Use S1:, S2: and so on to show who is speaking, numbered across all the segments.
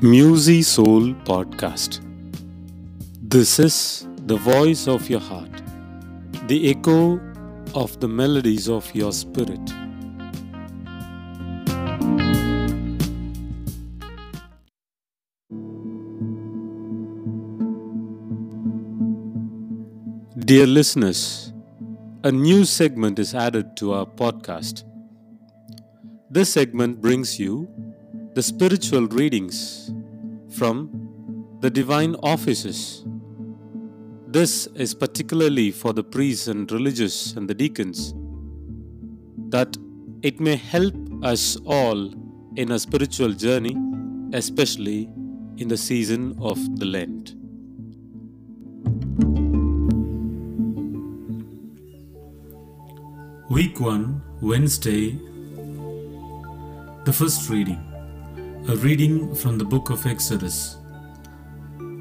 S1: Musy Soul Podcast. This is the voice of your heart, the echo of the melodies of your spirit. Dear listeners, a new segment is added to our podcast. This segment brings you the spiritual readings from the divine offices. This is particularly for the priests and religious and the deacons, that it may help us all in a spiritual journey, especially in the season of the Lent. Week 1, Wednesday, the first reading. A reading from the book of Exodus,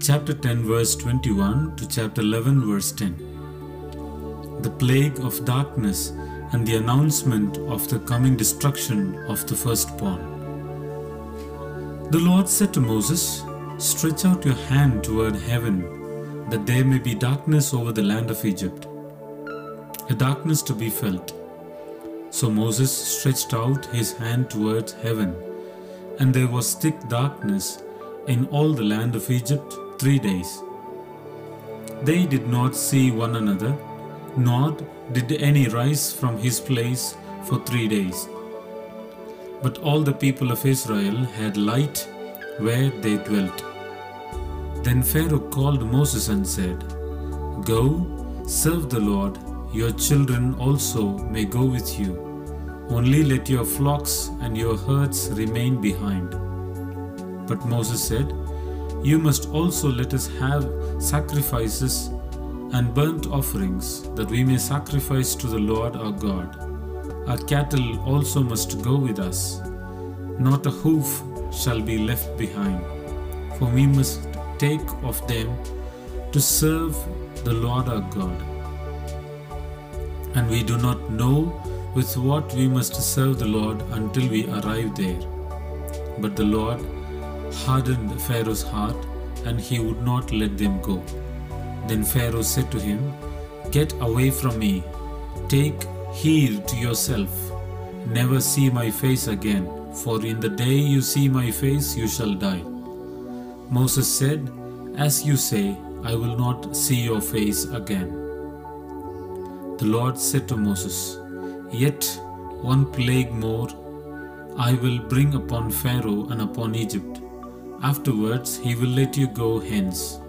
S1: chapter 10, verse 21 to chapter 11, verse 10. The plague of darkness and the announcement of the coming destruction of the firstborn. The Lord said to Moses, Stretch out your hand toward heaven, that there may be darkness over the land of Egypt, a darkness to be felt. So Moses stretched out his hand towards heaven and there was thick darkness in all the land of Egypt three days. They did not see one another, nor did any rise from his place for three days. But all the people of Israel had light where they dwelt. Then Pharaoh called Moses and said, Go, serve the Lord, your children also may go with you only let your flocks and your herds remain behind. But Moses said, You must also let us have sacrifices and burnt offerings, that we may sacrifice to the Lord our God. Our cattle also must go with us. Not a hoof shall be left behind, for we must take of them to serve the Lord our God. And we do not know with what we must serve the Lord until we arrive there. But the Lord hardened Pharaoh's heart, and he would not let them go. Then Pharaoh said to him, Get away from me, take heed to yourself, never see my face again, for in the day you see my face you shall die. Moses said, As you say, I will not see your face again. The Lord said to Moses, Yet one plague more I will bring upon Pharaoh and upon Egypt. Afterwards he will let you go hence.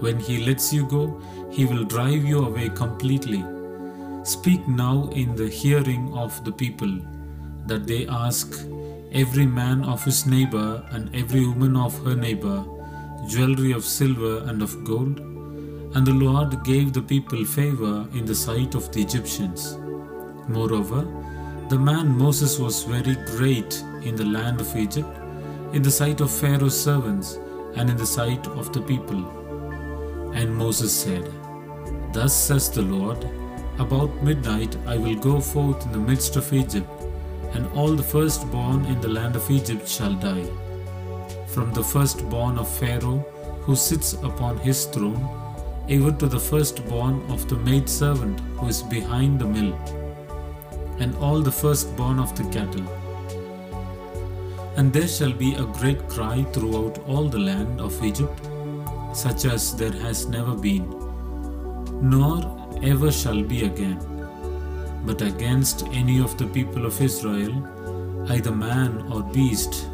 S1: When he lets you go, he will drive you away completely. Speak now in the hearing of the people, that they ask every man of his neighbor and every woman of her neighbor jewelry of silver and of gold. And the Lord gave the people favor in the sight of the Egyptians. Moreover, the man Moses was very great in the land of Egypt, in the sight of Pharaoh's servants, and in the sight of the people. And Moses said, Thus says the Lord, About midnight I will go forth in the midst of Egypt, and all the firstborn in the land of Egypt shall die. From the firstborn of Pharaoh, who sits upon his throne, even to the firstborn of the maidservant who is behind the mill and all the firstborn of the cattle. And there shall be a great cry throughout all the land of Egypt, such as there has never been, nor ever shall be again. But against any of the people of Israel, either man or beast,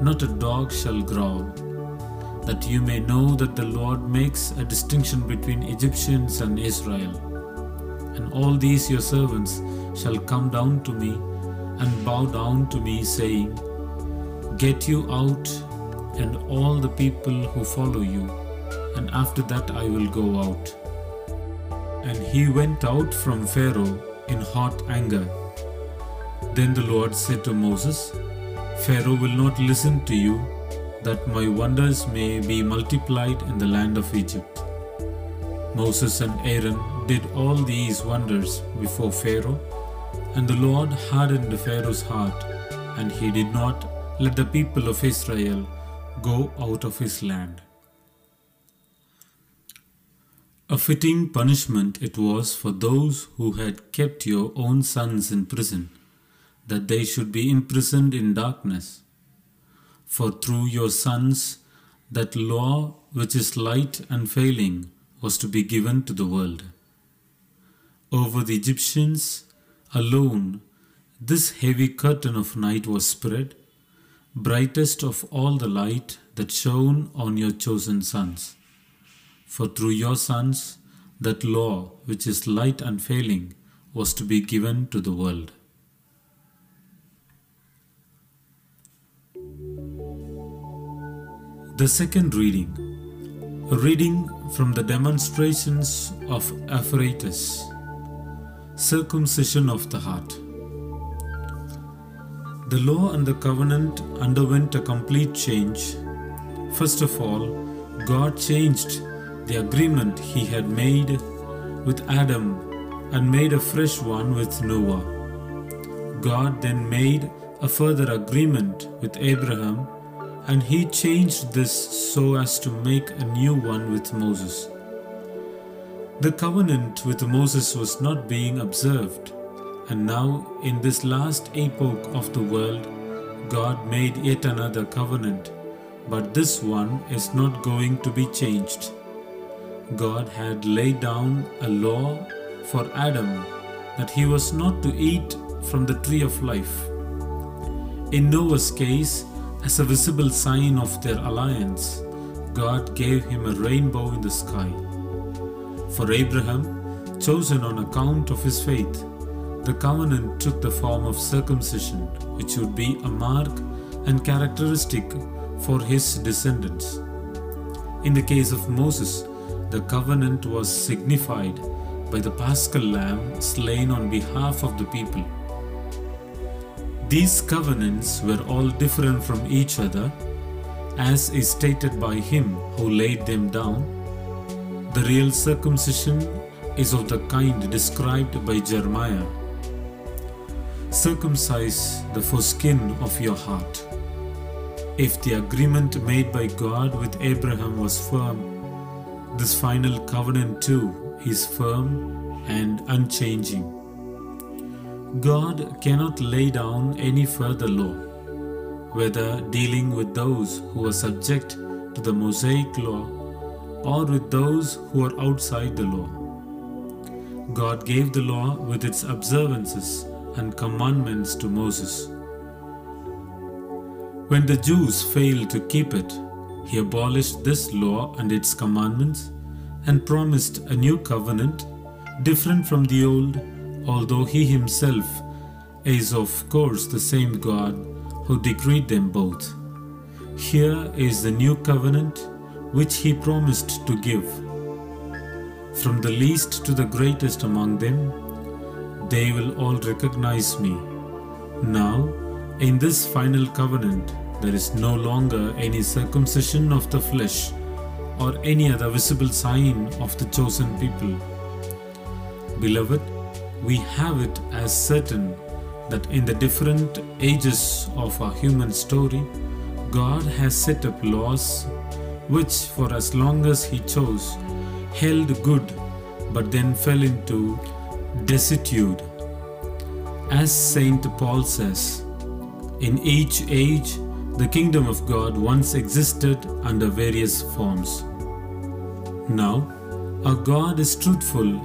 S1: not a dog shall growl, that you may know that the Lord makes a distinction between Egyptians and Israel. And all these your servants shall come down to me and bow down to me, saying, Get you out, and all the people who follow you, and after that I will go out. And he went out from Pharaoh in hot anger. Then the Lord said to Moses, Pharaoh will not listen to you, that my wonders may be multiplied in the land of Egypt. Moses and Aaron did all these wonders before Pharaoh and the Lord hardened Pharaoh's heart, and he did not let the people of Israel go out of his land. A fitting punishment it was for those who had kept your own sons in prison, that they should be imprisoned in darkness. For through your sons, that law which is light and failing was to be given to the world. Over the Egyptians alone, this heavy curtain of night was spread, brightest of all the light that shone on your chosen sons. For through your sons, that law which is light and failing was to be given to the world. The second reading, reading from the demonstrations of Aphraates, circumcision of the heart. The law and the covenant underwent a complete change. First of all, God changed the agreement he had made with Adam and made a fresh one with Noah. God then made a further agreement with Abraham and he changed this so as to make a new one with Moses. The covenant with Moses was not being observed, and now in this last epoch of the world, God made yet another covenant, but this one is not going to be changed. God had laid down a law for Adam that he was not to eat from the tree of life. In Noah's case, as a visible sign of their alliance, God gave him a rainbow in the sky. For Abraham, chosen on account of his faith, the covenant took the form of circumcision, which would be a mark and characteristic for his descendants. In the case of Moses, the covenant was signified by the paschal lamb slain on behalf of the people. These covenants were all different from each other, as is stated by him who laid them down. The real circumcision is of the kind described by Jeremiah. Circumcise the foreskin of your heart. If the agreement made by God with Abraham was firm, this final covenant too is firm and unchanging. God cannot lay down any further law, whether dealing with those who are subject to the Mosaic law or with those who are outside the law. God gave the law with its observances and commandments to Moses. When the Jews failed to keep it, he abolished this law and its commandments and promised a new covenant different from the old although he himself is of course the same God who decreed them both. Here is the new covenant which he promised to give. From the least to the greatest among them, they will all recognize me. Now, in this final covenant, there is no longer any circumcision of the flesh or any other visible sign of the chosen people. Beloved, we have it as certain that in the different ages of our human story, God has set up laws which, for as long as He chose, held good but then fell into desuetude. As Saint Paul says, in each age, the kingdom of God once existed under various forms. Now, our God is truthful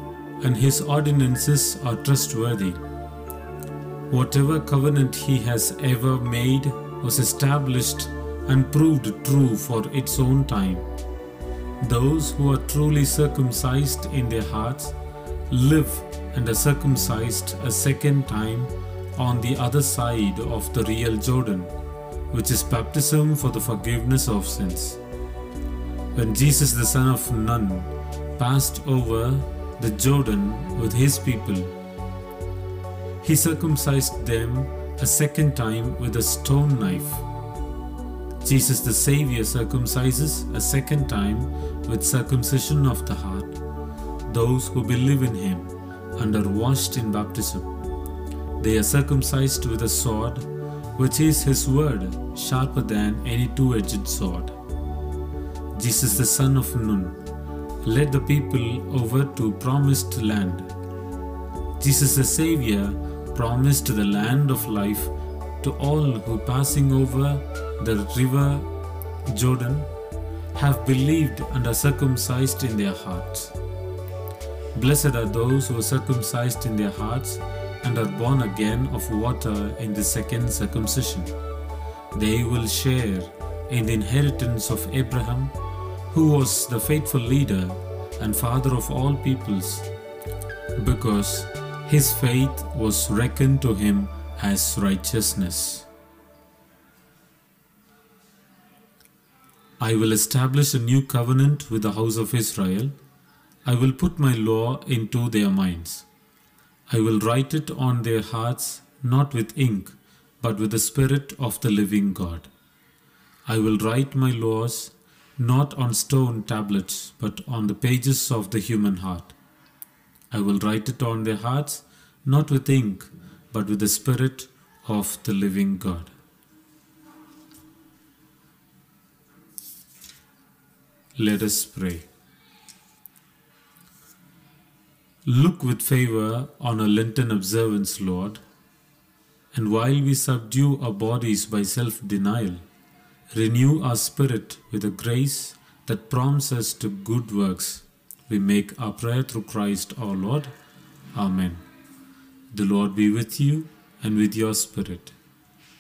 S1: and his ordinances are trustworthy. Whatever covenant he has ever made was established and proved true for its own time. Those who are truly circumcised in their hearts live and are circumcised a second time on the other side of the real Jordan, which is baptism for the forgiveness of sins. When Jesus, the Son of Nun, passed over the Jordan with his people. He circumcised them a second time with a stone knife. Jesus the Savior circumcises a second time with circumcision of the heart those who believe in him and are washed in baptism. They are circumcised with a sword which is his word, sharper than any two edged sword. Jesus, the son of Nun, led the people over to promised land. Jesus, the Savior, promised the land of life to all who passing over the river Jordan have believed and are circumcised in their hearts. Blessed are those who are circumcised in their hearts and are born again of water in the second circumcision. They will share in the inheritance of Abraham, who was the faithful leader and father of all peoples, because his faith was reckoned to him as righteousness. I will establish a new covenant with the house of Israel. I will put my law into their minds. I will write it on their hearts, not with ink, but with the Spirit of the living God. I will write my laws not on stone tablets, but on the pages of the human heart. I will write it on their hearts, not with ink, but with the Spirit of the living God. Let us pray. Look with favor on our Lenten observance, Lord, and while we subdue our bodies by self denial, renew our spirit with a grace that prompts us to good works. We make our prayer through Christ our Lord. Amen. The Lord be with you and with your spirit.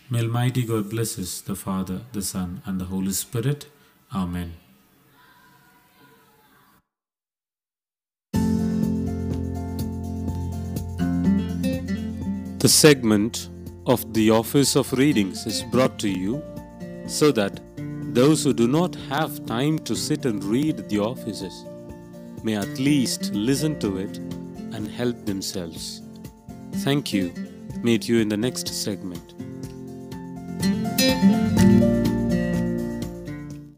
S1: May Almighty God bless us, the Father, the Son, and the Holy Spirit. Amen. The segment of the Office of Readings is brought to you so that those who do not have time to sit and read the offices may at least listen to it and help themselves. Thank you. Meet you in the next segment.